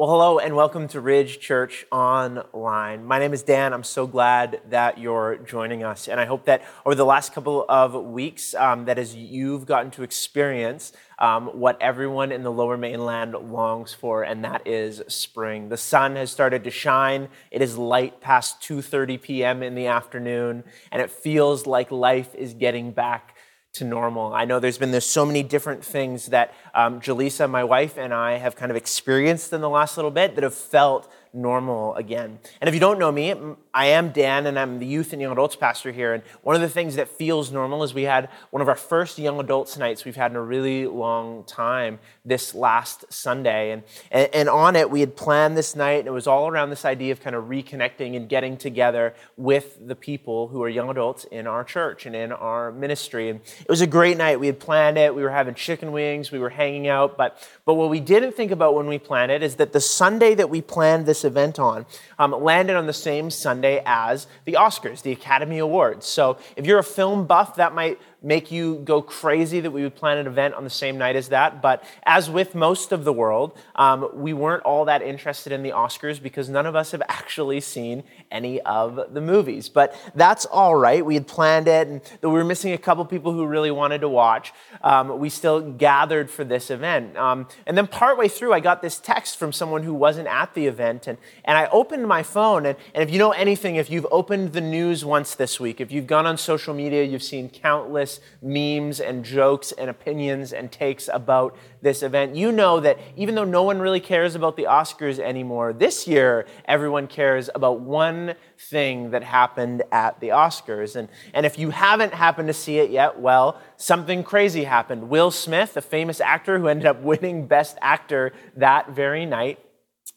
Well, hello and welcome to Ridge Church Online. My name is Dan. I'm so glad that you're joining us. And I hope that over the last couple of weeks, um, that as you've gotten to experience um, what everyone in the lower mainland longs for, and that is spring. The sun has started to shine. It is light past 2.30 p.m. in the afternoon, and it feels like life is getting back to normal. I know there's been there's so many different things that um, Jaleesa, my wife, and I have kind of experienced in the last little bit that have felt normal again. And if you don't know me, I am Dan and I'm the youth and young adults pastor here. And one of the things that feels normal is we had one of our first young adults nights we've had in a really long time this last Sunday. And, and, and on it, we had planned this night and it was all around this idea of kind of reconnecting and getting together with the people who are young adults in our church and in our ministry. And it was a great night. We had planned it. We were having chicken wings. We were hanging out. But, but what we didn't think about when we planned it is that the Sunday that we planned this event on um, landed on the same Sunday as the Oscars, the Academy Awards. So if you're a film buff, that might make you go crazy that we would plan an event on the same night as that. But as with most of the world, um, we weren't all that interested in the Oscars because none of us have actually seen any of the movies. But that's all right. We had planned it, and though we were missing a couple people who really wanted to watch, um, we still gathered for this event. Um, and then partway through, I got this text from someone who wasn't at the event, and, and I opened my phone. And, and if you know anything, if you've opened the news once this week, if you've gone on social media, you've seen countless memes and jokes and opinions and takes about this event. You know that even though no one really cares about the Oscars anymore, this year everyone cares about one thing that happened at the Oscars. And, and if you haven't happened to see it yet, well, something crazy happened. Will Smith, a famous actor who ended up winning Best Actor that very night,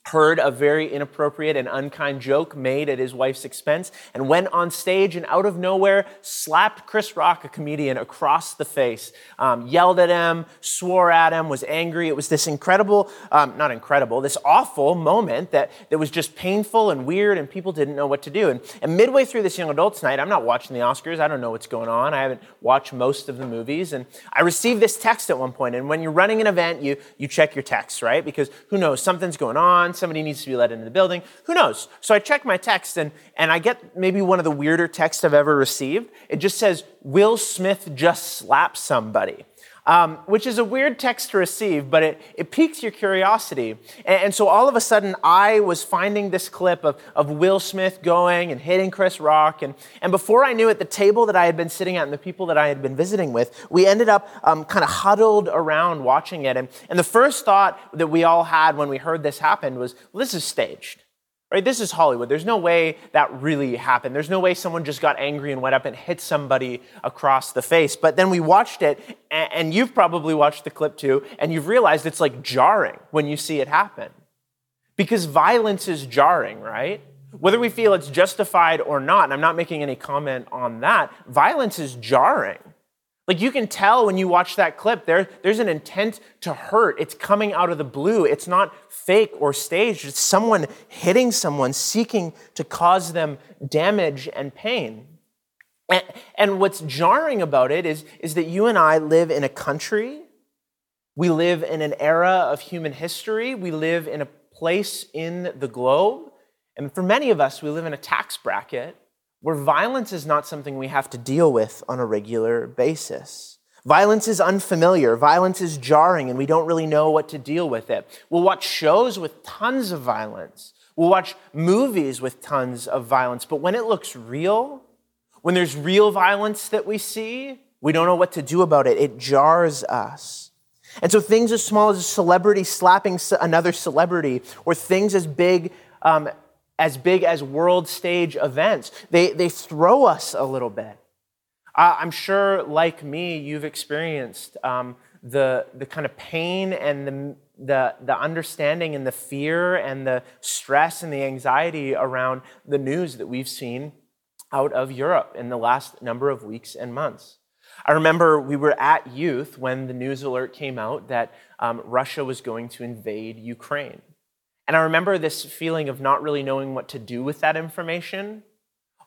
heard a very inappropriate and unkind joke made at his wife's expense and went on stage and out of nowhere slapped Chris Rock, a comedian, across the face, um, yelled at him, swore at him, was angry. It was this incredible, um, not incredible, this awful moment that, that was just painful and weird and people didn't know what to do. And, and midway through this young adults night, I'm not watching the Oscars. I don't know what's going on. I haven't watched most of the movies. And I received this text at one point. And when you're running an event, you, you check your text, right? Because who knows, something's going on somebody needs to be let into the building. Who knows? So I check my text and, and I get maybe one of the weirder texts I've ever received. It just says, Will Smith just slap somebody? Um, which is a weird text to receive, but it, it piques your curiosity. And, and, so all of a sudden, I was finding this clip of, of Will Smith going and hitting Chris Rock. And, and before I knew it, the table that I had been sitting at and the people that I had been visiting with, we ended up um, kind of huddled around watching it. And, and the first thought that we all had when we heard this happen was, well, this is staged. Right? This is Hollywood. There's no way that really happened. There's no way someone just got angry and went up and hit somebody across the face. But then we watched it, and you've probably watched the clip too, and you've realized it's like jarring when you see it happen. Because violence is jarring, right? Whether we feel it's justified or not, and I'm not making any comment on that, violence is jarring. Like you can tell when you watch that clip, there, there's an intent to hurt. It's coming out of the blue. It's not fake or staged. It's someone hitting someone, seeking to cause them damage and pain. And, and what's jarring about it is, is that you and I live in a country, we live in an era of human history, we live in a place in the globe, and for many of us, we live in a tax bracket where violence is not something we have to deal with on a regular basis. Violence is unfamiliar, violence is jarring, and we don't really know what to deal with it. We'll watch shows with tons of violence, we'll watch movies with tons of violence, but when it looks real, when there's real violence that we see, we don't know what to do about it. It jars us. And so things as small as a celebrity slapping another celebrity, or things as big um, as big as world stage events. They, they throw us a little bit. I'm sure, like me, you've experienced um, the, the kind of pain and the, the, the understanding and the fear and the stress and the anxiety around the news that we've seen out of Europe in the last number of weeks and months. I remember we were at youth when the news alert came out that um, Russia was going to invade Ukraine. And I remember this feeling of not really knowing what to do with that information,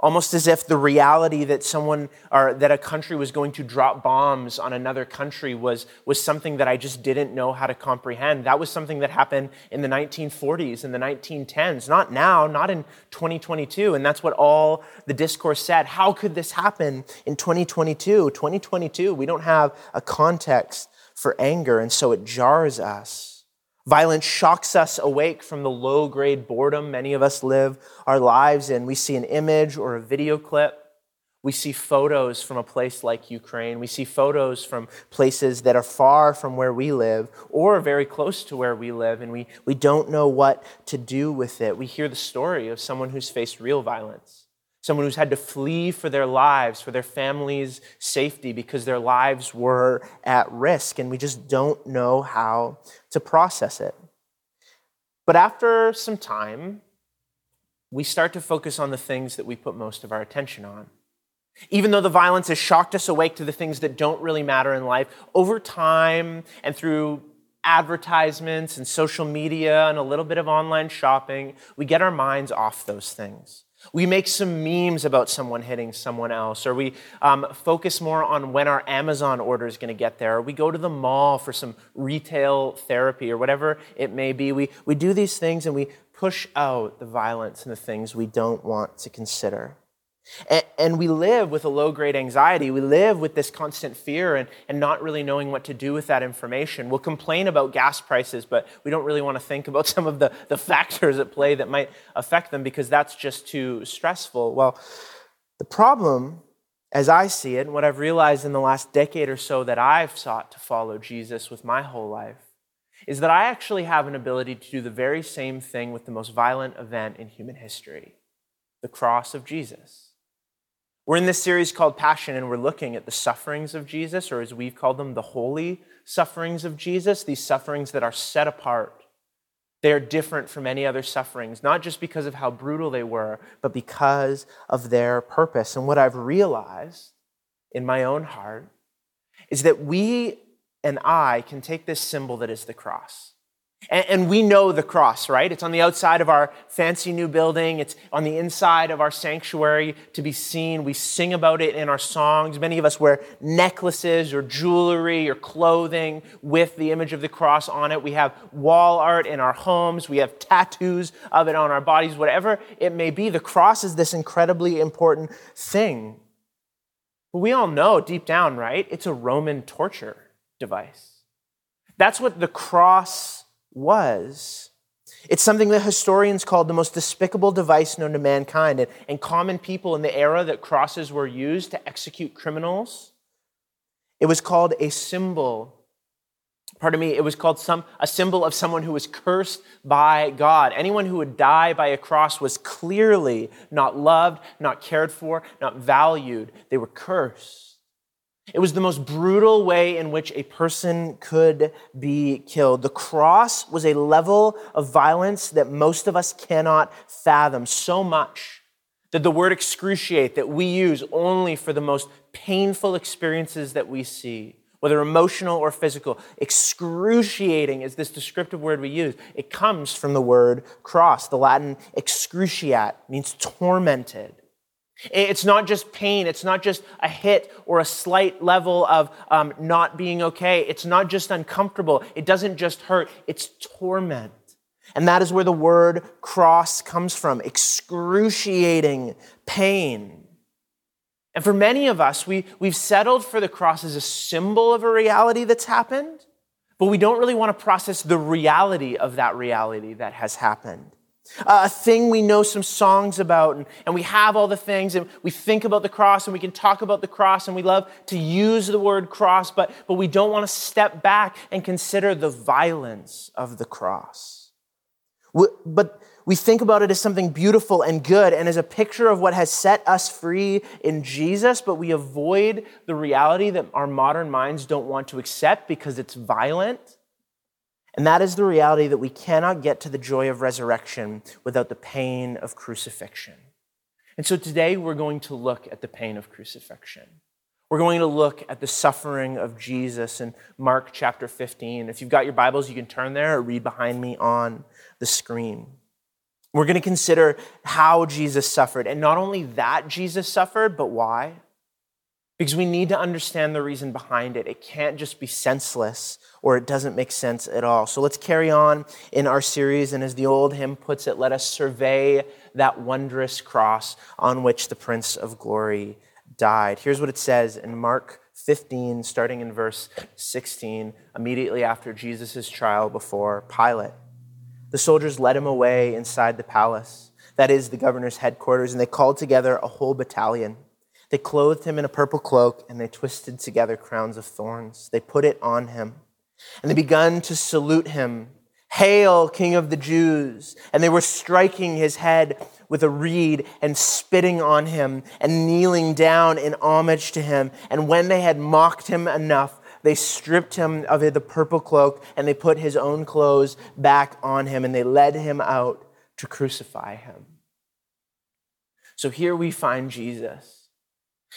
almost as if the reality that someone or that a country was going to drop bombs on another country was, was something that I just didn't know how to comprehend. That was something that happened in the 1940s and the 1910s, not now, not in 2022. And that's what all the discourse said. How could this happen in 2022? 2022, we don't have a context for anger, and so it jars us. Violence shocks us awake from the low grade boredom many of us live our lives in. We see an image or a video clip. We see photos from a place like Ukraine. We see photos from places that are far from where we live or very close to where we live, and we, we don't know what to do with it. We hear the story of someone who's faced real violence someone who's had to flee for their lives, for their family's safety, because their lives were at risk, and we just don't know how to process it. But after some time, we start to focus on the things that we put most of our attention on. Even though the violence has shocked us awake to the things that don't really matter in life, over time and through advertisements and social media and a little bit of online shopping, we get our minds off those things. We make some memes about someone hitting someone else, or we um, focus more on when our Amazon order is going to get there, or we go to the mall for some retail therapy, or whatever it may be. We, we do these things and we push out the violence and the things we don't want to consider. And, and we live with a low grade anxiety. We live with this constant fear and, and not really knowing what to do with that information. We'll complain about gas prices, but we don't really want to think about some of the, the factors at play that might affect them because that's just too stressful. Well, the problem, as I see it, and what I've realized in the last decade or so that I've sought to follow Jesus with my whole life, is that I actually have an ability to do the very same thing with the most violent event in human history the cross of Jesus. We're in this series called Passion, and we're looking at the sufferings of Jesus, or as we've called them, the holy sufferings of Jesus, these sufferings that are set apart. They are different from any other sufferings, not just because of how brutal they were, but because of their purpose. And what I've realized in my own heart is that we and I can take this symbol that is the cross and, we know the cross, right? It's on the outside of our fancy new building. It's on the inside of our sanctuary to be seen. We sing about it in our songs. Many of us wear necklaces or jewelry or clothing with the image of the cross on it. We have wall art in our homes. We have tattoos of it on our bodies, whatever it may be. The cross is this incredibly important thing. But we all know deep down, right? It's a Roman torture device. That's what the cross was. It's something that historians called the most despicable device known to mankind. And, and common people in the era that crosses were used to execute criminals, it was called a symbol. Pardon me, it was called some, a symbol of someone who was cursed by God. Anyone who would die by a cross was clearly not loved, not cared for, not valued. They were cursed. It was the most brutal way in which a person could be killed. The cross was a level of violence that most of us cannot fathom so much that the word excruciate that we use only for the most painful experiences that we see, whether emotional or physical, excruciating is this descriptive word we use. It comes from the word cross. The Latin excruciat means tormented. It's not just pain. It's not just a hit or a slight level of um, not being okay. It's not just uncomfortable. It doesn't just hurt. It's torment. And that is where the word cross comes from excruciating pain. And for many of us, we, we've settled for the cross as a symbol of a reality that's happened, but we don't really want to process the reality of that reality that has happened Uh, a thing we know some songs about, and, and we have all the things, and we think about the cross, and we can talk about the cross, and we love to use the word cross, but, but we don't want to step back and consider the violence of the cross. We, but we think about it as something beautiful and good and as a picture of what has set us free in Jesus, but we avoid the reality that our modern minds don't want to accept because it's violent and that is the reality that we cannot get to the joy of resurrection without the pain of crucifixion. And so today we're going to look at the pain of crucifixion. We're going to look at the suffering of Jesus in Mark chapter 15. If you've got your Bibles, you can turn there or read behind me on the screen. We're going to consider how Jesus suffered. And not only that Jesus suffered, but why? Because we need to understand the reason behind it. It can't just be senseless or it doesn't make sense at all. So let's carry on in our series. And as the old hymn puts it, let us survey that wondrous cross on which the Prince of Glory died. Here's what it says in Mark 15, starting in verse 16, immediately after Jesus' trial before Pilate. The soldiers led him away inside the palace, that is, the governor's headquarters, and they called together a whole battalion. They clothed him in a purple cloak, and they twisted together crowns of thorns. They put it on him, and they began to salute him. Hail, King of the Jews! And they were striking his head with a reed and spitting on him and kneeling down in homage to him. And when they had mocked him enough, they stripped him of the purple cloak and they put his own clothes back on him and they led him out to crucify him. So here we find Jesus.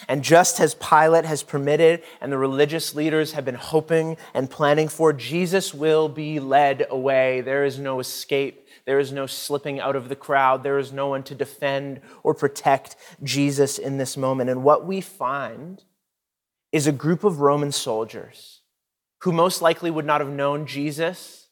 And just as Pilate has permitted and the religious leaders have been hoping and planning for, Jesus will be led away. There is no escape. There is no slipping out of the crowd. There is no one to defend or protect Jesus in this moment. And what we find is a group of Roman soldiers who most likely would not have known Jesus,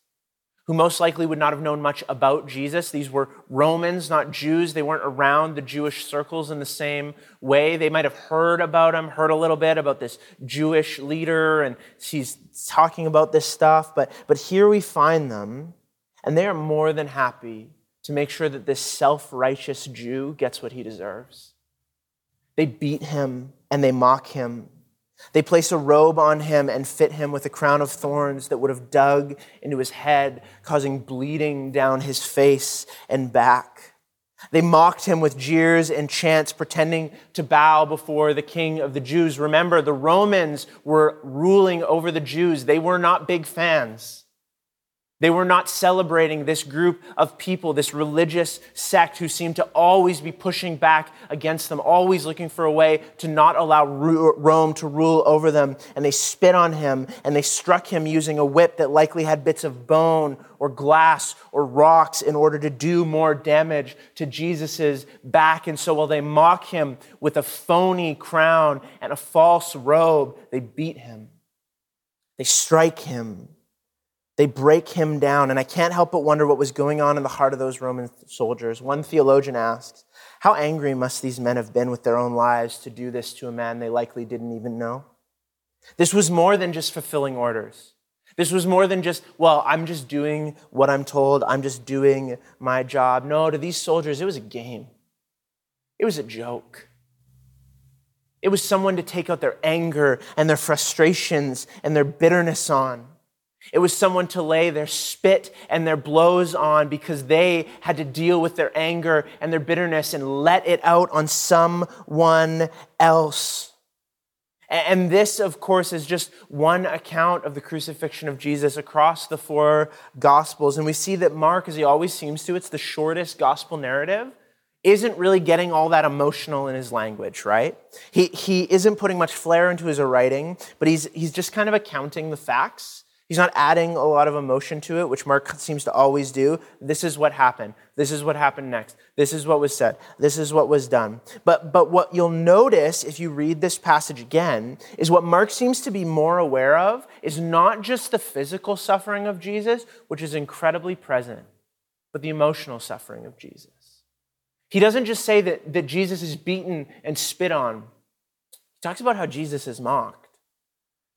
who most likely would not have known much about Jesus. These were Romans, not Jews. They weren't around the Jewish circles in the same way. They might have heard about him, heard a little bit about this Jewish leader, and he's talking about this stuff. But, but here we find them, and they are more than happy to make sure that this self righteous Jew gets what he deserves. They beat him and they mock him they place a robe on him and fit him with a crown of thorns that would have dug into his head, causing bleeding down his face and back. They mocked him with jeers and chants, pretending to bow before the king of the Jews. Remember, the Romans were ruling over the Jews. They were not big fans. They were not celebrating this group of people, this religious sect who seemed to always be pushing back against them, always looking for a way to not allow Rome to rule over them. And they spit on him and they struck him using a whip that likely had bits of bone or glass or rocks in order to do more damage to Jesus' back. And so while they mock him with a phony crown and a false robe, they beat him. They strike him. They break him down, and I can't help but wonder what was going on in the heart of those Roman soldiers. One theologian asks, How angry must these men have been with their own lives to do this to a man they likely didn't even know? This was more than just fulfilling orders. This was more than just, well, I'm just doing what I'm told, I'm just doing my job. No, to these soldiers, it was a game, it was a joke. It was someone to take out their anger and their frustrations and their bitterness on. It was someone to lay their spit and their blows on because they had to deal with their anger and their bitterness and let it out on someone else. And this, of course, is just one account of the crucifixion of Jesus across the four Gospels. And we see that Mark, as he always seems to, it's the shortest Gospel narrative, isn't really getting all that emotional in his language, right? He, he isn't putting much flair into his writing, but he's, he's just kind of accounting the facts He's not adding a lot of emotion to it, which Mark seems to always do. This is what happened. This is what happened next. This is what was said. This is what was done. But, but what you'll notice if you read this passage again is what Mark seems to be more aware of is not just the physical suffering of Jesus, which is incredibly present, but the emotional suffering of Jesus. He doesn't just say that, that Jesus is beaten and spit on, he talks about how Jesus is mocked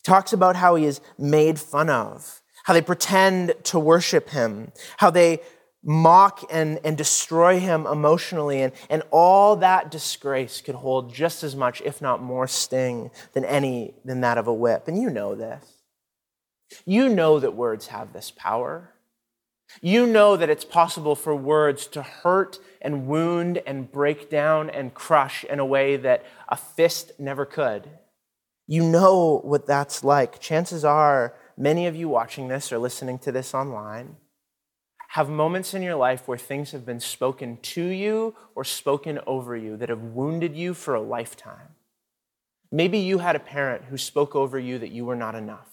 talks about how he is made fun of, how they pretend to worship him, how they mock and, and destroy him emotionally, and, and all that disgrace could hold just as much, if not more, sting than any than that of a whip. And you know this. You know that words have this power. You know that it's possible for words to hurt and wound and break down and crush in a way that a fist never could. You know what that's like. Chances are, many of you watching this or listening to this online have moments in your life where things have been spoken to you or spoken over you that have wounded you for a lifetime. Maybe you had a parent who spoke over you that you were not enough.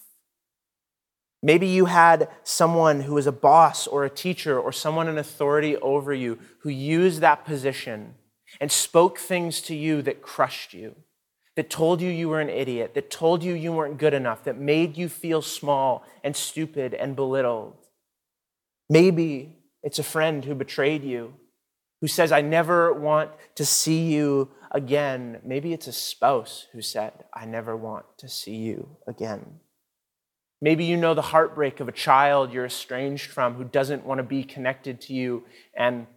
Maybe you had someone who was a boss or a teacher or someone in authority over you who used that position and spoke things to you that crushed you, that told you you were an idiot, that told you you weren't good enough, that made you feel small and stupid and belittled. Maybe it's a friend who betrayed you, who says, I never want to see you again. Maybe it's a spouse who said, I never want to see you again. Maybe you know the heartbreak of a child you're estranged from who doesn't want to be connected to you. And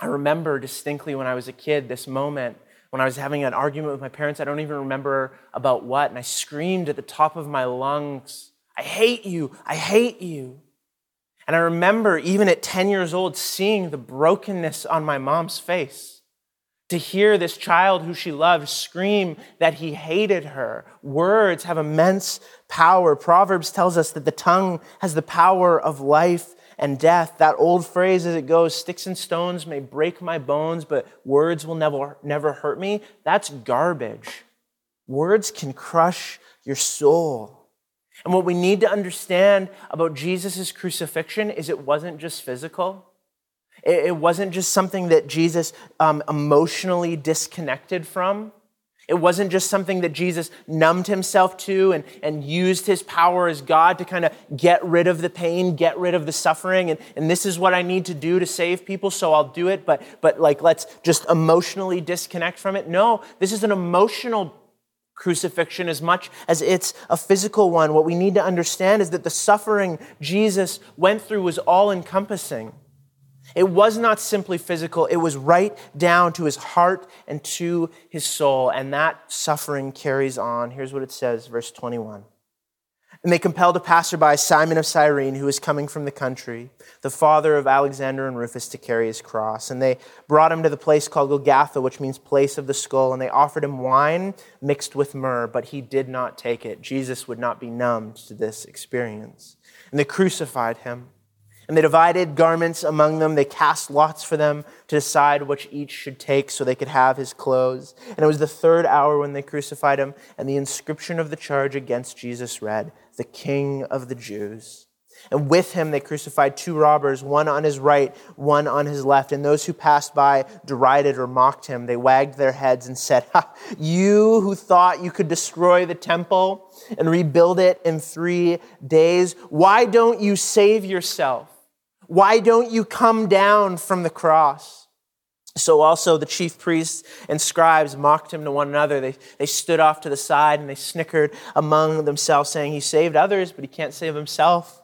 I remember distinctly when I was a kid this moment when I was having an argument with my parents. I don't even remember about what. And I screamed at the top of my lungs, I hate you. I hate you. And I remember, even at 10 years old, seeing the brokenness on my mom's face to hear this child who she loved scream that he hated her. Words have immense power. Proverbs tells us that the tongue has the power of life and death. That old phrase as it goes, sticks and stones may break my bones, but words will never, never hurt me. That's garbage. Words can crush your soul. And what we need to understand about Jesus' crucifixion is it wasn't just physical. It wasn't just something that Jesus um, emotionally disconnected from. It wasn't just something that Jesus numbed himself to and, and used his power as God to kind of get rid of the pain, get rid of the suffering, and, and this is what I need to do to save people, so I'll do it, but, but like let's just emotionally disconnect from it. No, this is an emotional crucifixion as much as it's a physical one. What we need to understand is that the suffering Jesus went through was all encompassing. It was not simply physical, it was right down to his heart and to his soul. And that suffering carries on. Here's what it says, verse 21. And they compelled a passerby, Simon of Cyrene, who was coming from the country, the father of Alexander and Rufus, to carry his cross. And they brought him to the place called Golgotha, which means place of the skull. And they offered him wine mixed with myrrh, but he did not take it. Jesus would not be numbed to this experience. And they crucified him. And they divided garments among them. They cast lots for them to decide which each should take so they could have his clothes. And it was the third hour when they crucified him, and the inscription of the charge against Jesus read, The King of the Jews. And with him they crucified two robbers, one on his right, one on his left. And those who passed by derided or mocked him. They wagged their heads and said, You who thought you could destroy the temple and rebuild it in three days, why don't you save yourself? Why don't you come down from the cross? So also the chief priests and scribes mocked him to one another. They, they stood off to the side and they snickered among themselves, saying, He saved others, but he can't save himself.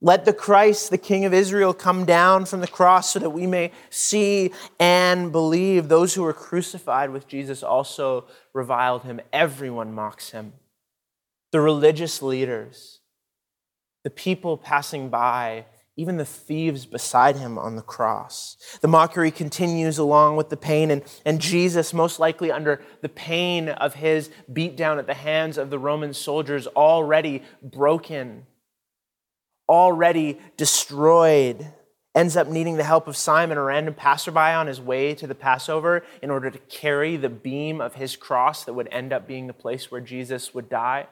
Let the Christ, the King of Israel, come down from the cross so that we may see and believe. Those who were crucified with Jesus also reviled him. Everyone mocks him. The religious leaders, the people passing by, even the thieves beside him on the cross. The mockery continues along with the pain, and, and Jesus, most likely under the pain of his beatdown at the hands of the Roman soldiers, already broken, already destroyed, ends up needing the help of Simon, a random passerby on his way to the Passover, in order to carry the beam of his cross that would end up being the place where Jesus would die.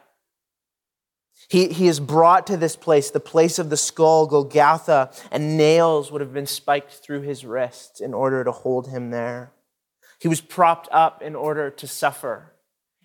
He, he is brought to this place, the place of the skull, Golgotha, and nails would have been spiked through his wrists in order to hold him there. He was propped up in order to suffer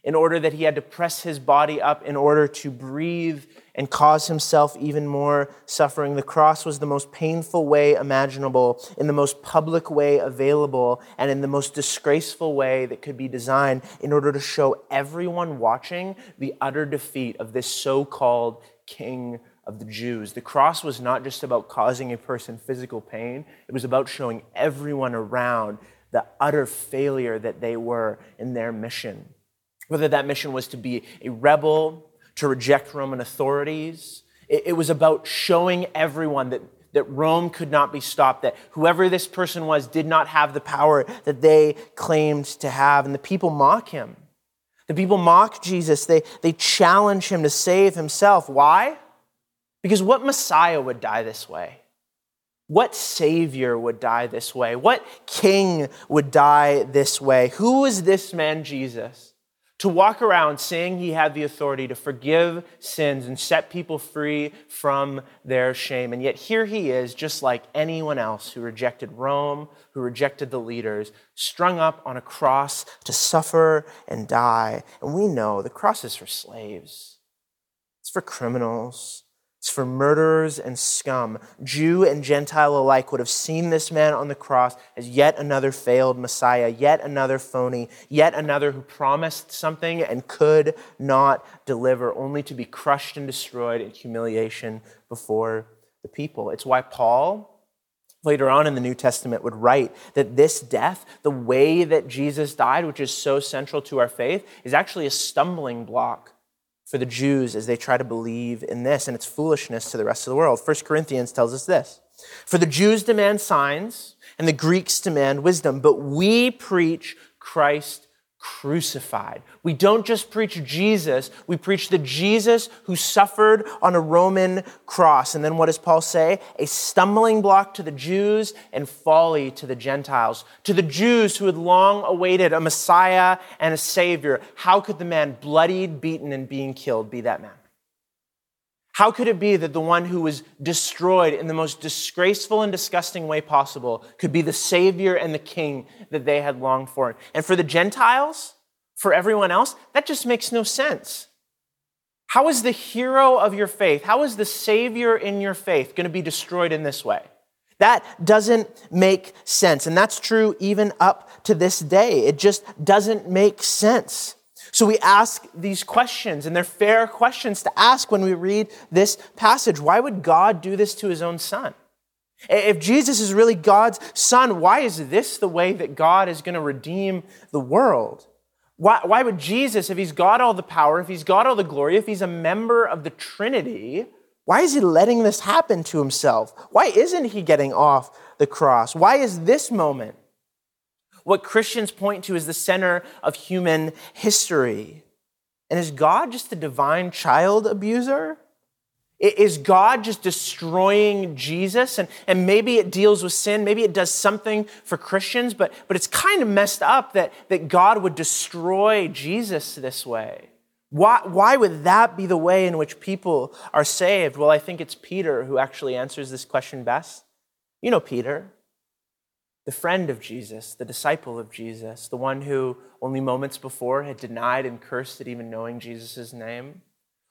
in order that he had to press his body up in order to breathe and cause himself even more suffering. The cross was the most painful way imaginable, in the most public way available, and in the most disgraceful way that could be designed in order to show everyone watching the utter defeat of this so called king of the Jews. The cross was not just about causing a person physical pain, it was about showing everyone around the utter failure that they were in their mission whether that mission was to be a rebel, to reject Roman authorities. It, it, was about showing everyone that, that Rome could not be stopped, that whoever this person was did not have the power that they claimed to have. And the people mock him. The people mock Jesus. They, they challenge him to save himself. Why? Because what Messiah would die this way? What Savior would die this way? What King would die this way? Who is this man, Jesus? To walk around saying he had the authority to forgive sins and set people free from their shame. And yet here he is, just like anyone else who rejected Rome, who rejected the leaders, strung up on a cross to suffer and die. And we know the cross is for slaves, it's for criminals, it's for murderers and scum. Jew and Gentile alike would have seen this man on the cross as yet another failed Messiah, yet another phony, yet another who promised something and could not deliver, only to be crushed and destroyed in humiliation before the people. It's why Paul, later on in the New Testament, would write that this death, the way that Jesus died, which is so central to our faith, is actually a stumbling block for the Jews as they try to believe in this, and it's foolishness to the rest of the world. 1 Corinthians tells us this For the Jews demand signs, and the Greeks demand wisdom, but we preach Christ crucified. We don't just preach Jesus, we preach the Jesus who suffered on a Roman cross. And then what does Paul say? A stumbling block to the Jews and folly to the Gentiles. To the Jews who had long awaited a Messiah and a Savior, how could the man bloodied, beaten, and being killed be that man? How could it be that the one who was destroyed in the most disgraceful and disgusting way possible could be the Savior and the King that they had longed for? And for the Gentiles, for everyone else, that just makes no sense. How is the hero of your faith, how is the Savior in your faith going to be destroyed in this way? That doesn't make sense. And that's true even up to this day. It just doesn't make sense. So we ask these questions, and they're fair questions to ask when we read this passage. Why would God do this to his own son? If Jesus is really God's son, why is this the way that God is going to redeem the world? Why, why would Jesus, if he's got all the power, if he's got all the glory, if he's a member of the Trinity, why is he letting this happen to himself? Why isn't he getting off the cross? Why is this moment what Christians point to as the center of human history. And is God just a divine child abuser? Is God just destroying Jesus? And, and maybe it deals with sin, maybe it does something for Christians, but, but it's kind of messed up that, that God would destroy Jesus this way. Why, why would that be the way in which people are saved? Well, I think it's Peter who actually answers this question best. You know Peter the friend of Jesus, the disciple of Jesus, the one who only moments before had denied and cursed at even knowing Jesus' name.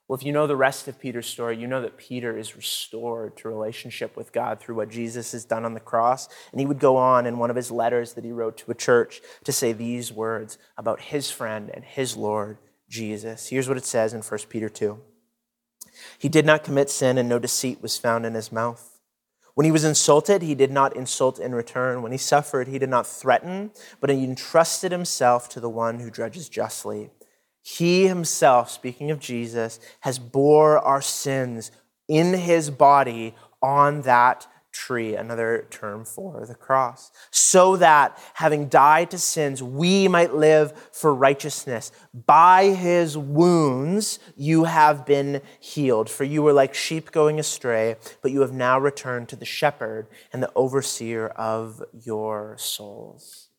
Well, if you know the rest of Peter's story, you know that Peter is restored to relationship with God through what Jesus has done on the cross. And he would go on in one of his letters that he wrote to a church to say these words about his friend and his Lord, Jesus. Here's what it says in 1 Peter 2 He did not commit sin, and no deceit was found in his mouth. When he was insulted, he did not insult in return. When he suffered, he did not threaten, but he entrusted himself to the one who judges justly. He himself, speaking of Jesus, has bore our sins in his body on that tree, another term for the cross, so that having died to sins, we might live for righteousness. By his wounds you have been healed, for you were like sheep going astray, but you have now returned to the shepherd and the overseer of your souls.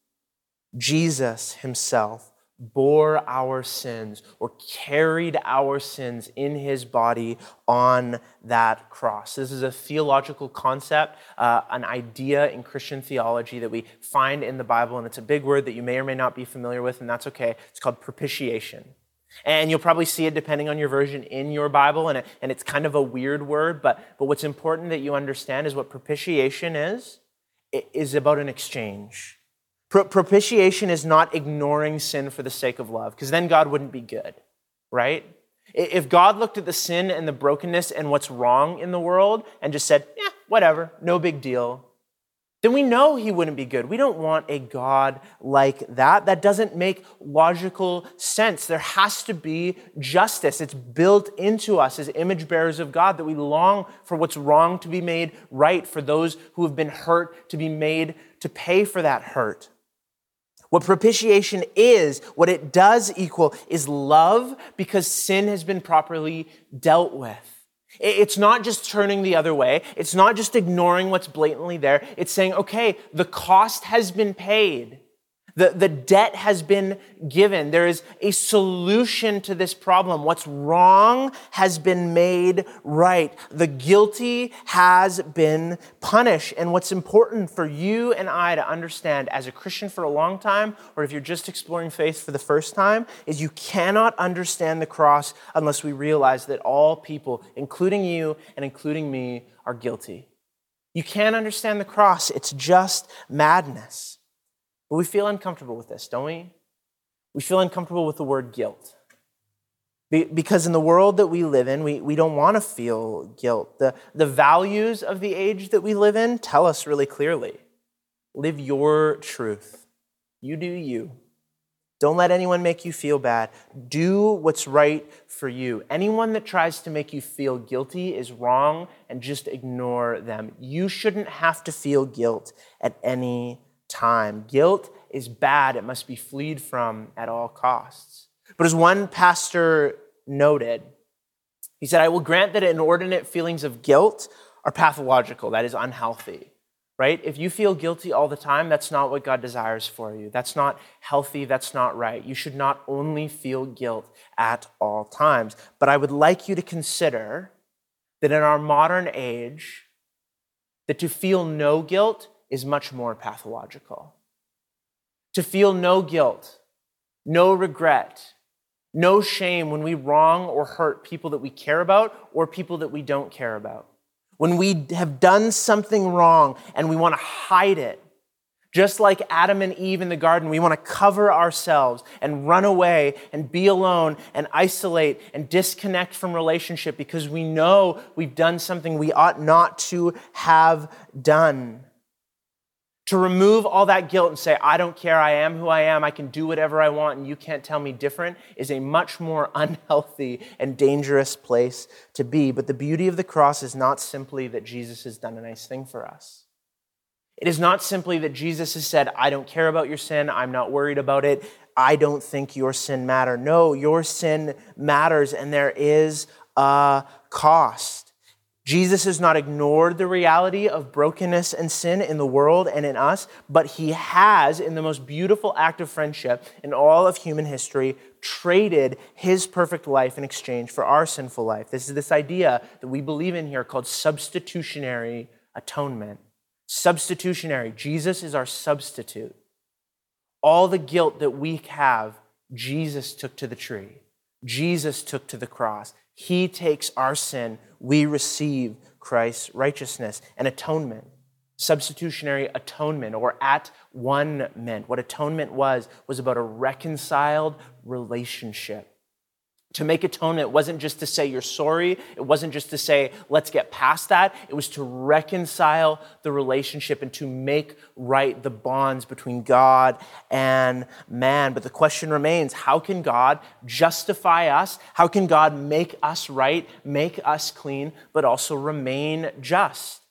Jesus himself bore our sins or carried our sins in his body on that cross. This is a theological concept, uh, an idea in Christian theology that we find in the Bible, and it's a big word that you may or may not be familiar with, and that's okay. It's called propitiation. And you'll probably see it depending on your version in your Bible, and, it, and it's kind of a weird word, but, but what's important that you understand is what propitiation is. It is about an exchange. Propitiation is not ignoring sin for the sake of love, because then God wouldn't be good, right? If God looked at the sin and the brokenness and what's wrong in the world and just said, yeah, whatever, no big deal, then we know he wouldn't be good. We don't want a God like that. That doesn't make logical sense. There has to be justice. It's built into us as image bearers of God that we long for what's wrong to be made right, for those who have been hurt to be made to pay for that hurt. What propitiation is, what it does equal, is love because sin has been properly dealt with. It's not just turning the other way. It's not just ignoring what's blatantly there. It's saying, okay, the cost has been paid. The, the debt has been given. There is a solution to this problem. What's wrong has been made right. The guilty has been punished. And what's important for you and I to understand as a Christian for a long time, or if you're just exploring faith for the first time, is you cannot understand the cross unless we realize that all people, including you and including me, are guilty. You can't understand the cross, it's just madness. But we feel uncomfortable with this, don't we? We feel uncomfortable with the word guilt. Because in the world that we live in, we, we don't want to feel guilt. The, the values of the age that we live in tell us really clearly live your truth. You do you. Don't let anyone make you feel bad. Do what's right for you. Anyone that tries to make you feel guilty is wrong and just ignore them. You shouldn't have to feel guilt at any time. Guilt is bad, it must be fleed from at all costs. But as one pastor noted, he said, I will grant that inordinate feelings of guilt are pathological, that is unhealthy. Right? If you feel guilty all the time, that's not what God desires for you. That's not healthy. That's not right. You should not only feel guilt at all times. But I would like you to consider that in our modern age, that to feel no guilt is much more pathological. To feel no guilt, no regret, no shame when we wrong or hurt people that we care about or people that we don't care about. When we have done something wrong and we want to hide it, just like Adam and Eve in the garden, we want to cover ourselves and run away and be alone and isolate and disconnect from relationship because we know we've done something we ought not to have done. To remove all that guilt and say, I don't care, I am who I am, I can do whatever I want, and you can't tell me different, is a much more unhealthy and dangerous place to be. But the beauty of the cross is not simply that Jesus has done a nice thing for us. It is not simply that Jesus has said, I don't care about your sin, I'm not worried about it, I don't think your sin matter. No, your sin matters, and there is a cost. Jesus has not ignored the reality of brokenness and sin in the world and in us, but he has, in the most beautiful act of friendship in all of human history, traded his perfect life in exchange for our sinful life. This is this idea that we believe in here called substitutionary atonement. Substitutionary. Jesus is our substitute. All the guilt that we have, Jesus took to the tree. Jesus took to the cross. He takes our sin. We receive Christ's righteousness and atonement. Substitutionary atonement or at one meant. What atonement was, was about a reconciled relationship. To make atonement wasn't just to say you're sorry. It wasn't just to say, let's get past that. It was to reconcile the relationship and to make right the bonds between God and man. But the question remains how can God justify us? How can God make us right, make us clean, but also remain just?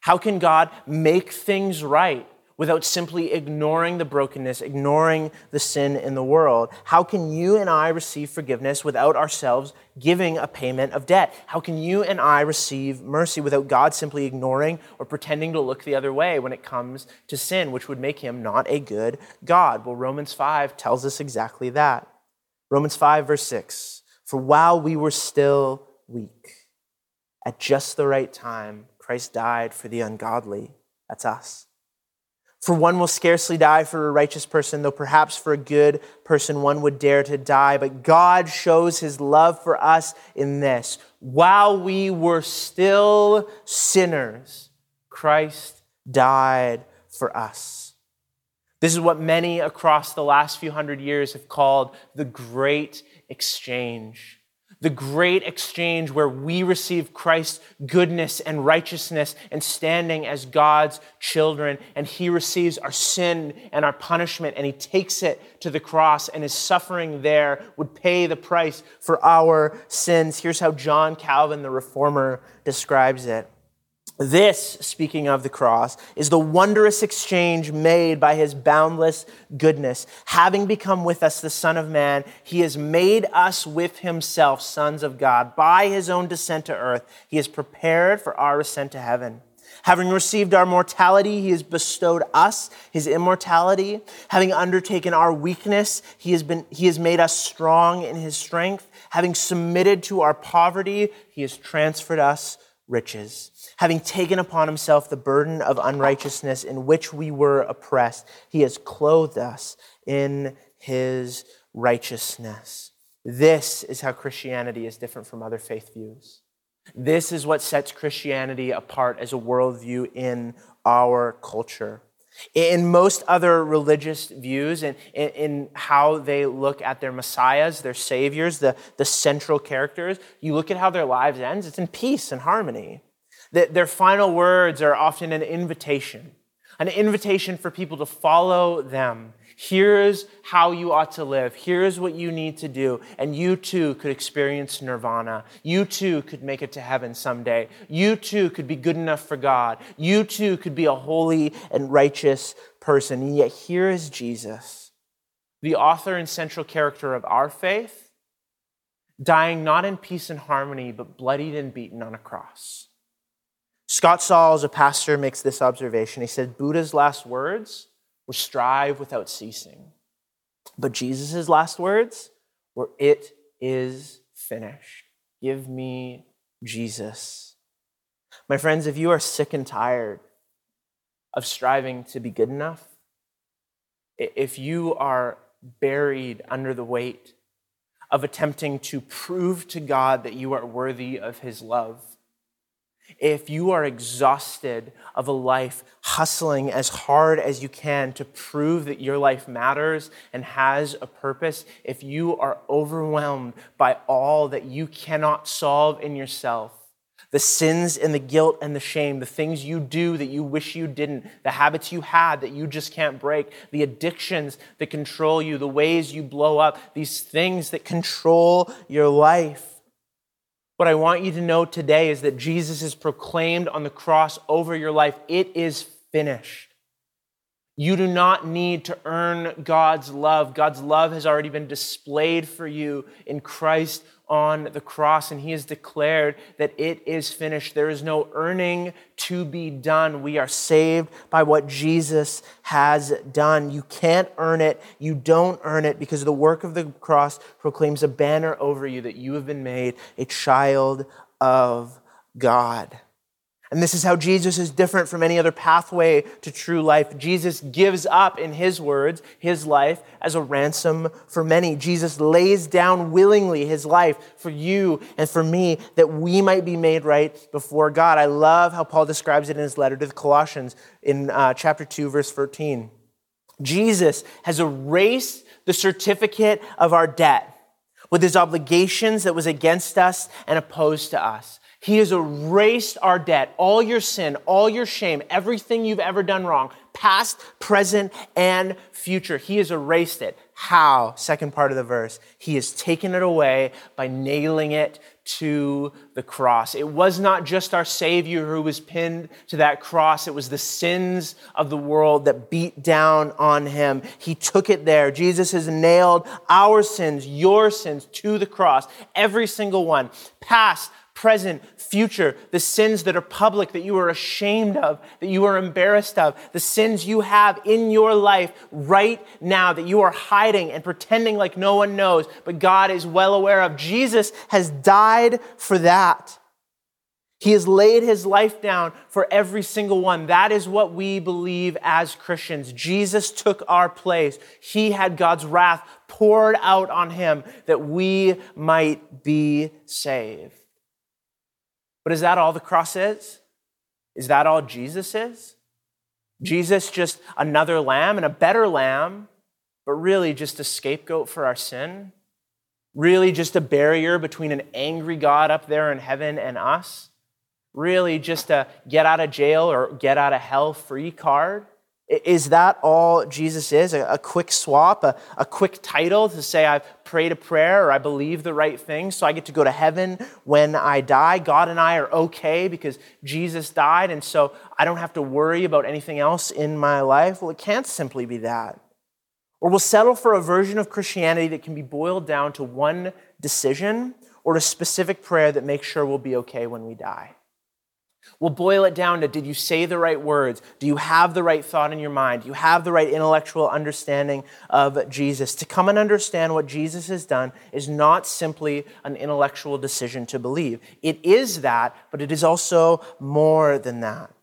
How can God make things right? Without simply ignoring the brokenness, ignoring the sin in the world? How can you and I receive forgiveness without ourselves giving a payment of debt? How can you and I receive mercy without God simply ignoring or pretending to look the other way when it comes to sin, which would make him not a good God? Well, Romans 5 tells us exactly that. Romans 5, verse 6 For while we were still weak, at just the right time, Christ died for the ungodly. That's us. For one will scarcely die for a righteous person, though perhaps for a good person one would dare to die. But God shows his love for us in this. While we were still sinners, Christ died for us. This is what many across the last few hundred years have called the great exchange the great exchange where we receive Christ's goodness and righteousness and standing as God's children, and He receives our sin and our punishment, and He takes it to the cross, and His suffering there would pay the price for our sins. Here's how John Calvin, the Reformer, describes it. This, speaking of the cross, is the wondrous exchange made by his boundless goodness. Having become with us the Son of Man, he has made us with himself sons of God. By his own descent to earth, he has prepared for our ascent to heaven. Having received our mortality, he has bestowed us his immortality. Having undertaken our weakness, he has, been, he has made us strong in his strength. Having submitted to our poverty, he has transferred us riches. Having taken upon himself the burden of unrighteousness in which we were oppressed, he has clothed us in his righteousness. This is how Christianity is different from other faith views. This is what sets Christianity apart as a worldview in our culture. In most other religious views and in, in, how they look at their messiahs, their saviors, the, the central characters, you look at how their lives ends, it's in peace and harmony. The, their final words are often an invitation, an invitation for people to follow them Here's how you ought to live. Here's what you need to do. And you too could experience nirvana. You too could make it to heaven someday. You too could be good enough for God. You too could be a holy and righteous person. And yet, here is Jesus, the author and central character of our faith, dying not in peace and harmony, but bloodied and beaten on a cross. Scott Sauls, a pastor, makes this observation. He said, Buddha's last words were strive without ceasing. But Jesus' last words were, It is finished. Give me Jesus. My friends, if you are sick and tired of striving to be good enough, if you are buried under the weight of attempting to prove to God that you are worthy of His love, if you are exhausted of a life hustling as hard as you can to prove that your life matters and has a purpose, if you are overwhelmed by all that you cannot solve in yourself, the sins and the guilt and the shame, the things you do that you wish you didn't, the habits you had that you just can't break, the addictions that control you, the ways you blow up, these things that control your life what I want you to know today is that Jesus is proclaimed on the cross over your life. It is finished. You do not need to earn God's love. God's love has already been displayed for you in Christ on the cross, and he has declared that it is finished. There is no earning to be done. We are saved by what Jesus has done. You can't earn it. You don't earn it because the work of the cross proclaims a banner over you that you have been made a child of God. And this is how Jesus is different from any other pathway to true life. Jesus gives up, in his words, his life as a ransom for many. Jesus lays down willingly his life for you and for me that we might be made right before God. I love how Paul describes it in his letter to the Colossians in uh, chapter 2, verse 13. Jesus has erased the certificate of our debt with his obligations that was against us and opposed to us. He has erased our debt, all your sin, all your shame, everything you've ever done wrong, past, present, and future. He has erased it. How? Second part of the verse. He has taken it away by nailing it to the cross. It was not just our Savior who was pinned to that cross, it was the sins of the world that beat down on him. He took it there. Jesus has nailed our sins, your sins, to the cross, every single one, past, present, future, the sins that are public that you are ashamed of, that you are embarrassed of, the sins you have in your life right now that you are hiding and pretending like no one knows, but God is well aware of. Jesus has died for that. He has laid his life down for every single one. That is what we believe as Christians. Jesus took our place. He had God's wrath poured out on him that we might be saved. But is that all the cross is? Is that all Jesus is? Jesus just another lamb and a better lamb, but really just a scapegoat for our sin? Really just a barrier between an angry God up there in heaven and us? Really just a get out of jail or get out of hell free card? Is that all Jesus is? A, quick swap, a, a quick title to say I've prayed a prayer or I believe the right thing so I get to go to heaven when I die? God and I are okay because Jesus died and so I don't have to worry about anything else in my life? Well, it can't simply be that. Or we'll settle for a version of Christianity that can be boiled down to one decision or a specific prayer that makes sure we'll be okay when we die. We'll boil it down to did you say the right words? Do you have the right thought in your mind? Do you have the right intellectual understanding of Jesus? To come and understand what Jesus has done is not simply an intellectual decision to believe. It is that, but it is also more than that.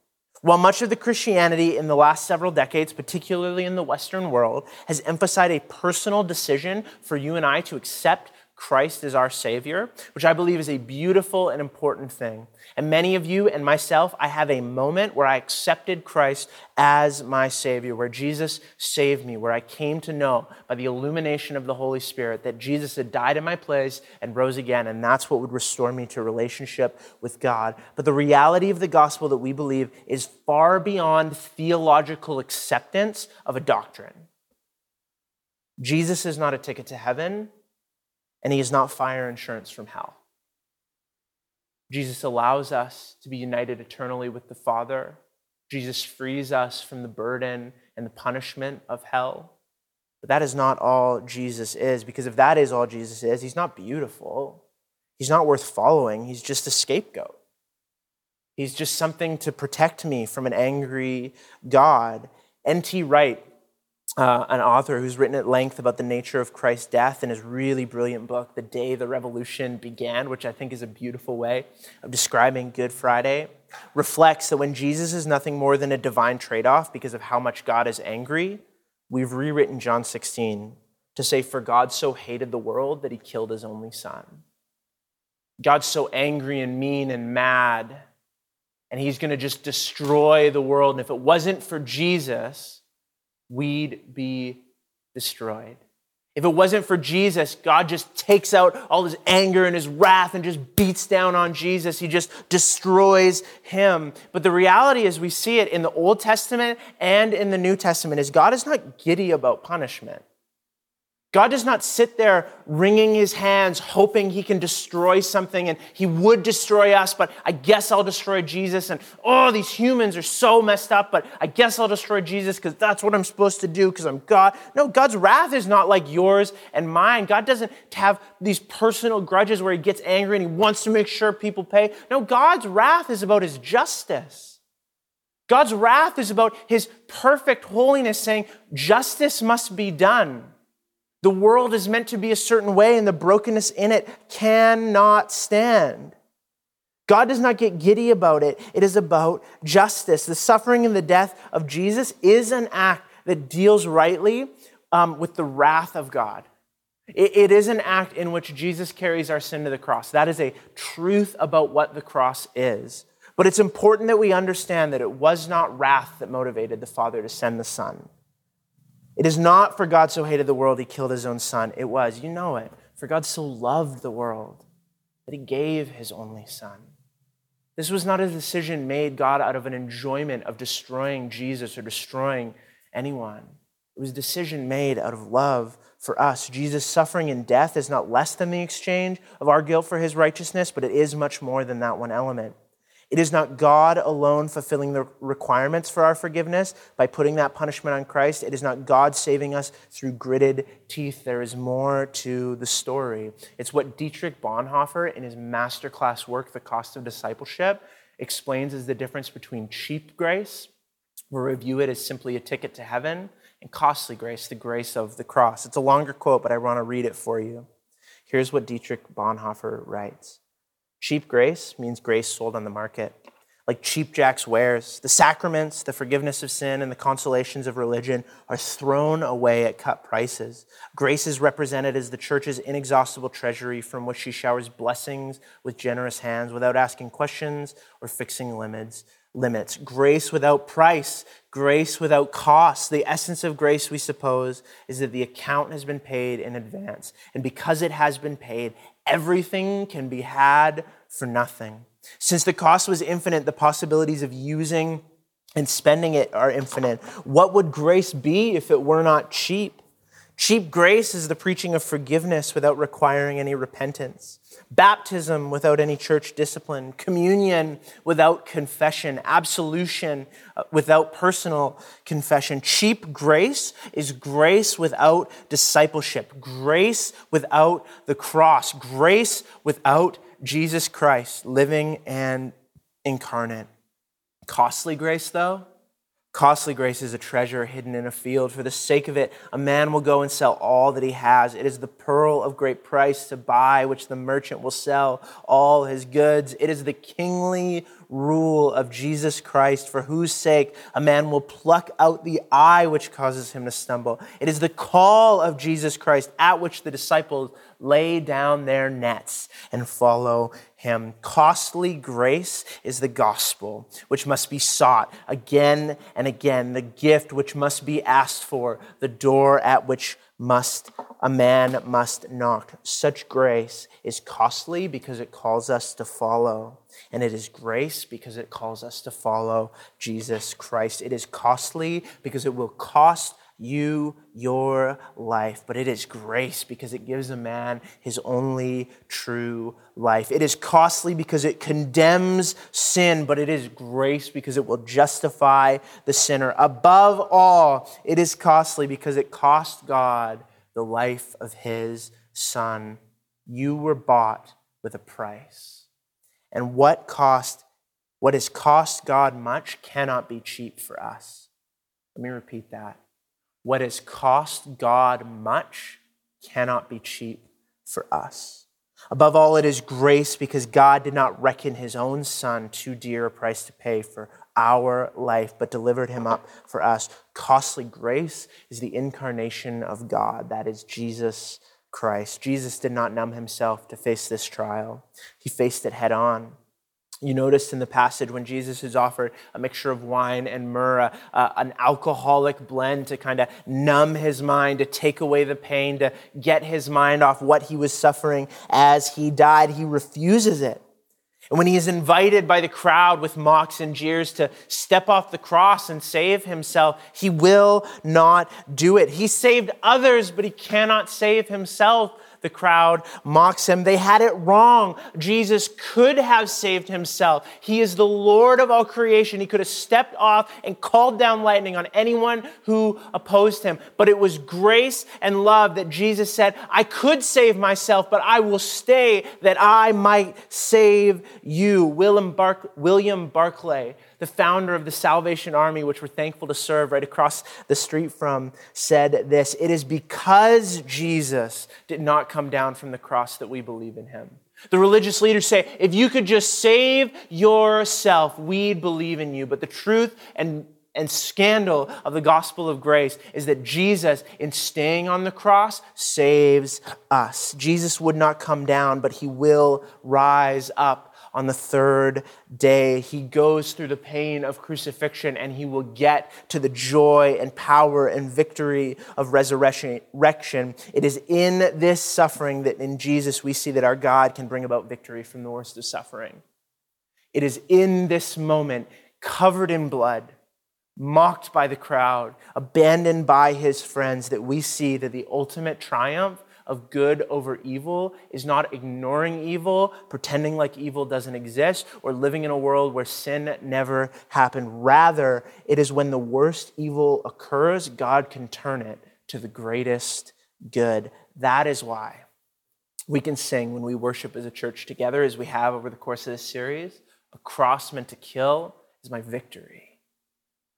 While much of the Christianity in the last several decades, particularly in the Western world, has emphasized a personal decision for you and I to accept Christ as our Savior, which I believe is a beautiful and important thing. And many of you and myself, I have a moment where I accepted Christ as my Savior, where Jesus saved me, where I came to know by the illumination of the Holy Spirit that Jesus had died in my place and rose again, and that's what would restore me to relationship with God. But the reality of the gospel that we believe is far beyond theological acceptance of a doctrine. Jesus is not a ticket to heaven and he is not fire insurance from hell. Jesus allows us to be united eternally with the Father. Jesus frees us from the burden and the punishment of hell. But that is not all Jesus is, because if that is all Jesus is, he's not beautiful. He's not worth following. He's just a scapegoat. He's just something to protect me from an angry God. N.T. Wright uh, an author who's written at length about the nature of Christ's death in his really brilliant book, The Day the Revolution Began, which I think is a beautiful way of describing Good Friday, reflects that when Jesus is nothing more than a divine trade off because of how much God is angry, we've rewritten John 16 to say, For God so hated the world that he killed his only son. God's so angry and mean and mad, and he's going to just destroy the world. And if it wasn't for Jesus, we'd be destroyed. If it wasn't for Jesus, God just takes out all his anger and his wrath and just beats down on Jesus. He just destroys him. But the reality is, we see it in the Old Testament and in the New Testament, is God is not giddy about punishment. God does not sit there wringing his hands, hoping he can destroy something and he would destroy us, but I guess I'll destroy Jesus. And oh, these humans are so messed up, but I guess I'll destroy Jesus because that's what I'm supposed to do because I'm God. No, God's wrath is not like yours and mine. God doesn't have these personal grudges where he gets angry and he wants to make sure people pay. No, God's wrath is about his justice. God's wrath is about his perfect holiness, saying justice must be done. The world is meant to be a certain way, and the brokenness in it cannot stand. God does not get giddy about it. It is about justice. The suffering and the death of Jesus is an act that deals rightly um, with the wrath of God. It, it is an act in which Jesus carries our sin to the cross. That is a truth about what the cross is. But it's important that we understand that it was not wrath that motivated the Father to send the Son. It is not for God so hated the world, he killed his own son. It was, you know it, for God so loved the world that he gave his only son. This was not a decision made, God, out of an enjoyment of destroying Jesus or destroying anyone. It was a decision made out of love for us. Jesus' suffering and death is not less than the exchange of our guilt for his righteousness, but it is much more than that one element. It is not God alone fulfilling the requirements for our forgiveness by putting that punishment on Christ. It is not God saving us through gritted teeth. There is more to the story. It's what Dietrich Bonhoeffer, in his masterclass work, The Cost of Discipleship, explains as the difference between cheap grace, where we'll review it as simply a ticket to heaven, and costly grace, the grace of the cross. It's a longer quote, but I want to read it for you. Here's what Dietrich Bonhoeffer writes. Cheap grace means grace sold on the market. Like cheap Jack's wares, the sacraments, the forgiveness of sin, and the consolations of religion are thrown away at cut prices. Grace is represented as the church's inexhaustible treasury from which she showers blessings with generous hands without asking questions or fixing limits. Limits. Grace without price, grace without cost. The essence of grace, we suppose, is that the account has been paid in advance. And because it has been paid, everything can be had for nothing. Since the cost was infinite, the possibilities of using and spending it are infinite. What would grace be if it were not cheap? Cheap grace is the preaching of forgiveness without requiring any repentance, baptism without any church discipline, communion without confession, absolution uh, without personal confession. Cheap grace is grace without discipleship, grace without the cross, grace without Jesus Christ living and incarnate. Costly grace, though, Costly grace is a treasure hidden in a field. For the sake of it, a man will go and sell all that he has. It is the pearl of great price to buy, which the merchant will sell all his goods. It is the kingly rule of Jesus Christ, for whose sake a man will pluck out the eye which causes him to stumble. It is the call of Jesus Christ at which the disciples lay down their nets and follow him. Costly grace is the gospel, which must be sought again and again, the gift which must be asked for, the door at which must a man must knock. Such grace is costly because it calls us to follow. And it is grace because it calls us to follow Jesus Christ. It is costly because it will cost you your life, but it is grace because it gives a man his only true life. It is costly because it condemns sin, but it is grace because it will justify the sinner. Above all, it is costly because it cost God the life of his son. You were bought with a price. And what cost what has cost God much cannot be cheap for us. Let me repeat that. What has cost God much cannot be cheap for us. Above all, it is grace because God did not reckon his own son too dear a price to pay for our life, but delivered him up for us. Costly grace is the incarnation of God, that is Jesus Christ. Jesus did not numb himself to face this trial, he faced it head on. You noticed in the passage when Jesus is offered a mixture of wine and myrrh, uh, an alcoholic blend to kind of numb his mind, to take away the pain, to get his mind off what he was suffering as he died. He refuses it. And when he is invited by the crowd with mocks and jeers to step off the cross and save himself, he will not do it. He saved others, but he cannot save himself the crowd mocks him. They had it wrong. Jesus could have saved himself. He is the Lord of all creation. He could have stepped off and called down lightning on anyone who opposed him. But it was grace and love that Jesus said, I could save myself, but I will stay that I might save you. William, Bark- William Barclay the founder of the Salvation Army, which we're thankful to serve right across the street from, said this It is because Jesus did not come down from the cross that we believe in him. The religious leaders say, if you could just save yourself, we'd believe in you. But the truth and and scandal of the gospel of grace is that Jesus, in staying on the cross, saves us. Jesus would not come down, but he will rise up on the third day. He goes through the pain of crucifixion and he will get to the joy and power and victory of resurrection. It is in this suffering that in Jesus we see that our God can bring about victory from the worst of suffering. It is in this moment, covered in blood, mocked by the crowd, abandoned by his friends, that we see that the ultimate triumph of good over evil is not ignoring evil, pretending like evil doesn't exist, or living in a world where sin never happened. Rather, it is when the worst evil occurs, God can turn it to the greatest good. That is why we can sing when we worship as a church together, as we have over the course of this series. A cross meant to kill is my victory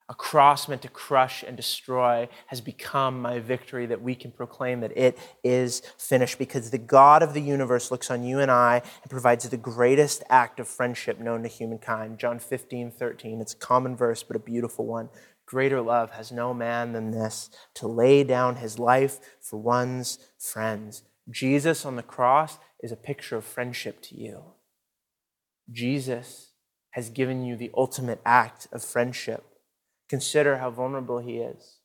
a cross meant to crush and destroy has become my victory that we can proclaim that it is finished because the God of the universe looks on you and I and provides the greatest act of friendship known to humankind. John 15, 13. It's a common verse, but a beautiful one. Greater love has no man than this to lay down his life for one's friends. Jesus on the cross is a picture of friendship to you. Jesus has given you the ultimate act of friendship. Consider how vulnerable he is.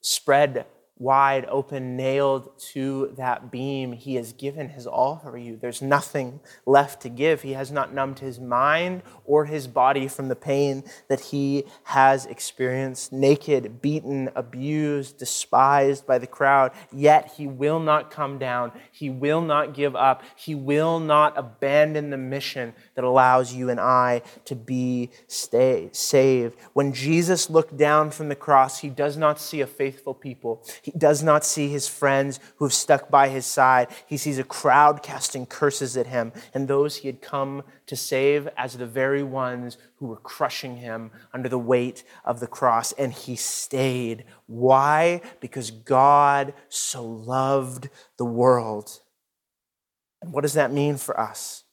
Spread wide open, nailed to that beam. He has given his all for you. There's nothing left to give. He has not numbed his mind or his body from the pain that he has experienced. Naked, beaten, abused, despised by the crowd, yet he will not come down. He will not give up. He will not abandon the mission that allows you and I to be stay, saved. When Jesus looked down from the cross, he does not see a faithful people. He does not see his friends who have stuck by his side. He sees a crowd casting curses at him, and those he had come to save as the very ones who were crushing him under the weight of the cross. And he stayed. Why? Because God so loved the world. And what does that mean for us?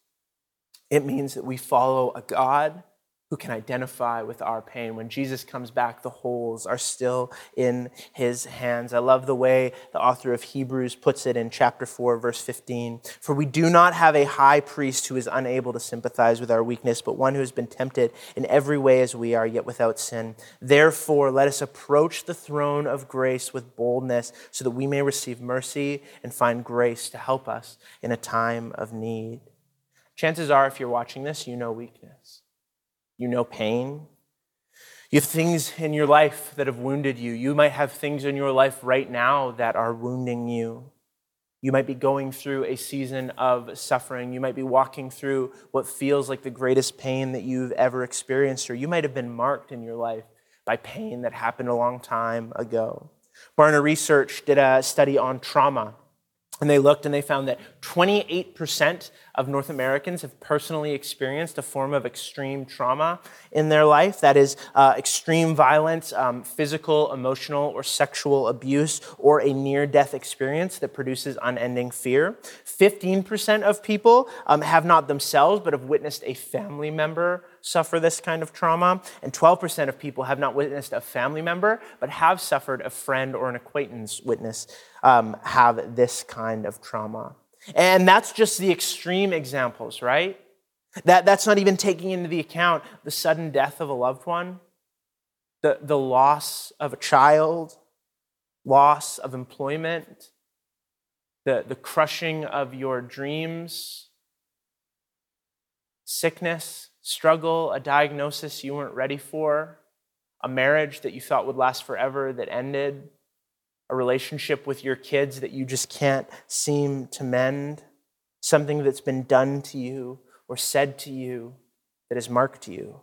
It means that we follow a God who can identify with our pain. When Jesus comes back, the holes are still in his hands. I love the way the author of Hebrews puts it in chapter 4, verse 15. For we do not have a high priest who is unable to sympathize with our weakness, but one who has been tempted in every way as we are, yet without sin. Therefore, let us approach the throne of grace with boldness so that we may receive mercy and find grace to help us in a time of need. Chances are, if you're watching this, you know weakness. You know pain. You have things in your life that have wounded you. You might have things in your life right now that are wounding you. You might be going through a season of suffering. You might be walking through what feels like the greatest pain that you've ever experienced, or you might have been marked in your life by pain that happened a long time ago. Barna Research did a study on trauma and they looked and they found that 28% of North Americans have personally experienced a form of extreme trauma in their life. That is, uh, extreme violence, um, physical, emotional, or sexual abuse, or a near death experience that produces unending fear. 15% of people um, have not themselves, but have witnessed a family member suffer this kind of trauma. And 12% of people have not witnessed a family member, but have suffered a friend or an acquaintance witness um, have this kind of trauma. And that's just the extreme examples, right? That, that's not even taking into the account the sudden death of a loved one, the, the loss of a child, loss of employment, the, the crushing of your dreams, sickness, struggle, a diagnosis you weren't ready for, a marriage that you thought would last forever that ended, a relationship with your kids that you just can't seem to mend, something that's been done to you or said to you that has marked you.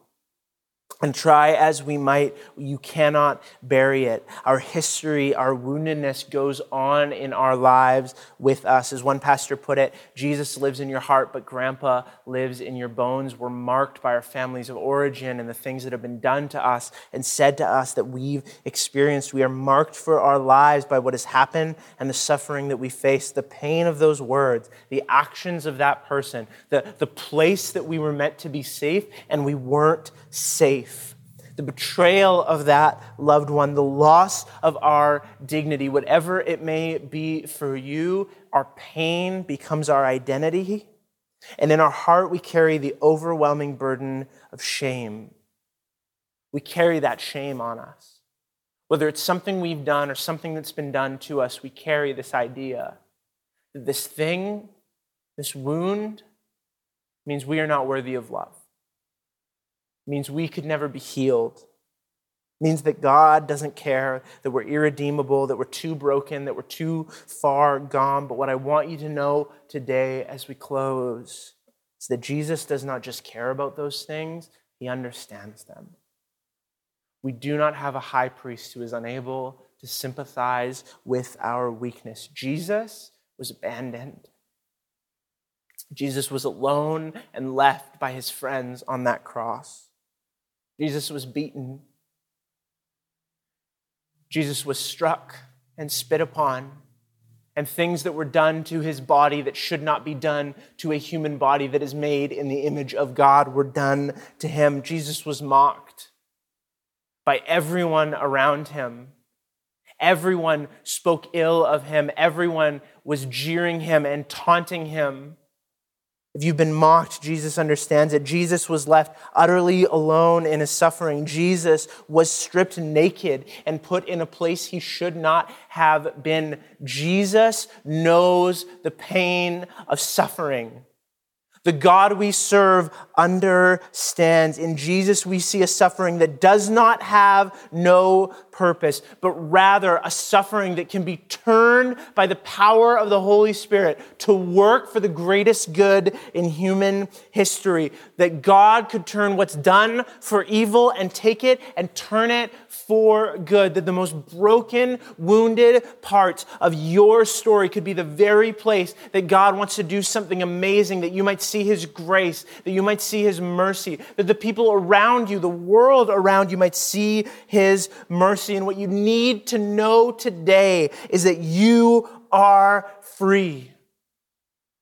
And try as we might, you cannot bury it. Our history, our woundedness goes on in our lives with us. As one pastor put it, Jesus lives in your heart, but grandpa lives in your bones. We're marked by our families of origin and the things that have been done to us and said to us that we've experienced. We are marked for our lives by what has happened and the suffering that we face, the pain of those words, the actions of that person, the, the place that we were meant to be safe and we weren't safe. The betrayal of that loved one, the loss of our dignity, whatever it may be for you, our pain becomes our identity. And in our heart, we carry the overwhelming burden of shame. We carry that shame on us. Whether it's something we've done or something that's been done to us, we carry this idea that this thing, this wound, means we are not worthy of love means we could never be healed. means that God doesn't care, that we're irredeemable, that we're too broken, that we're too far gone. But what I want you to know today as we close is that Jesus does not just care about those things, he understands them. We do not have a high priest who is unable to sympathize with our weakness. Jesus was abandoned. Jesus was alone and left by his friends on that cross. Jesus was beaten. Jesus was struck and spit upon, and things that were done to his body that should not be done to a human body that is made in the image of God were done to him. Jesus was mocked by everyone around him. Everyone spoke ill of him. Everyone was jeering him and taunting him. If you've been mocked, Jesus understands it. Jesus was left utterly alone in his suffering. Jesus was stripped naked and put in a place he should not have been. Jesus knows the pain of suffering. The God we serve understands. In Jesus, we see a suffering that does not have no purpose, but rather a suffering that can be turned by the power of the Holy Spirit to work for the greatest good in human history. That God could turn what's done for evil and take it and turn it for good. That the most broken, wounded parts of your story could be the very place that God wants to do something amazing, that you might see His grace, that you might see His mercy, that the people around you, the world around you might see His mercy. And what you need to know today is that you are free.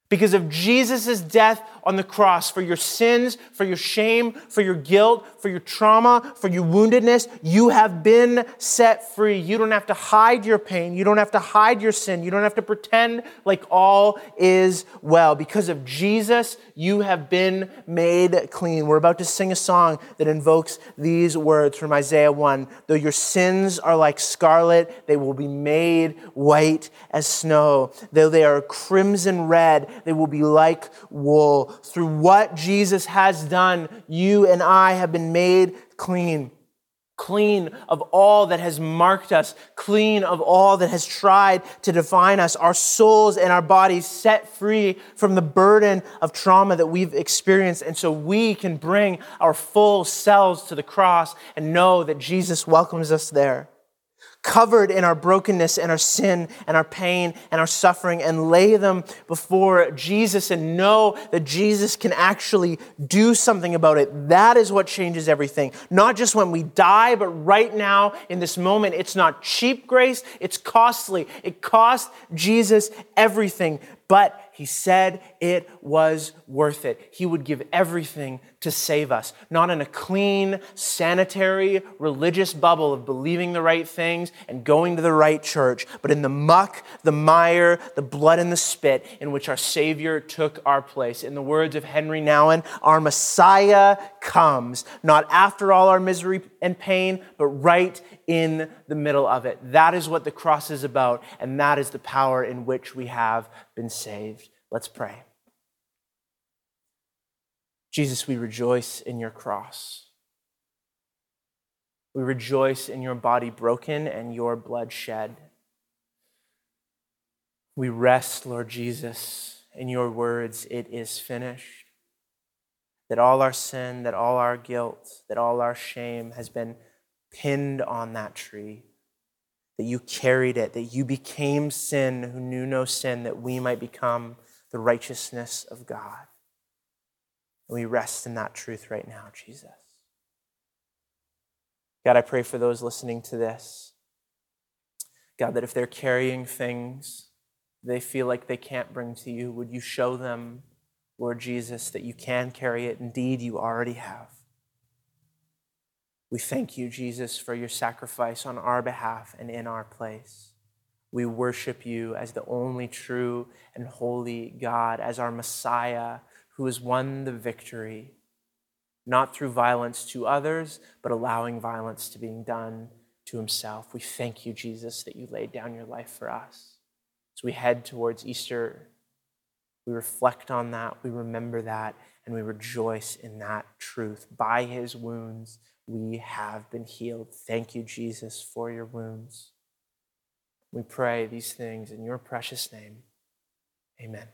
Because of Jesus' death on the cross for your sins, for your shame, for your guilt, for your trauma, for your woundedness. You have been set free. You don't have to hide your pain. You don't have to hide your sin. You don't have to pretend like all is well. Because of Jesus, you have been made clean. We're about to sing a song that invokes these words from Isaiah 1 Though your sins are like scarlet, they will be made white as snow. Though they are crimson red, they will be like wool through what Jesus has done, you and I have been made clean. Clean of all that has marked us, clean of all that has tried to define us, our souls and our bodies set free from the burden of trauma that we've experienced. And so we can bring our full selves to the cross and know that Jesus welcomes us there covered in our brokenness and our sin and our pain and our suffering and lay them before Jesus and know that Jesus can actually do something about it. That is what changes everything. Not just when we die, but right now in this moment. It's not cheap grace, it's costly. It cost Jesus everything but he said it was worth it. He would give everything to save us, not in a clean, sanitary, religious bubble of believing the right things and going to the right church, but in the muck, the mire, the blood, and the spit in which our Savior took our place. In the words of Henri Nouwen, our Messiah comes, not after all our misery and pain, but right in the middle of it. That is what the cross is about, and that is the power in which we have been saved. Let's pray. Jesus, we rejoice in your cross. We rejoice in your body broken and your blood shed. We rest, Lord Jesus, in your words, it is finished. That all our sin, that all our guilt, that all our shame has been pinned on that tree, that you carried it, that you became sin who knew no sin, that we might become the righteousness of God. And we rest in that truth right now, Jesus. God, I pray for those listening to this. God, that if they're carrying things they feel like they can't bring to you, would you show them, Lord Jesus, that you can carry it? Indeed, you already have. We thank you, Jesus, for your sacrifice on our behalf and in our place. We worship you as the only true and holy God, as our Messiah who has won the victory, not through violence to others, but allowing violence to being done to himself. We thank you, Jesus, that you laid down your life for us. As we head towards Easter, we reflect on that, we remember that, and we rejoice in that truth. By his wounds, we have been healed. Thank you, Jesus, for your wounds. We pray these things in your precious name. Amen.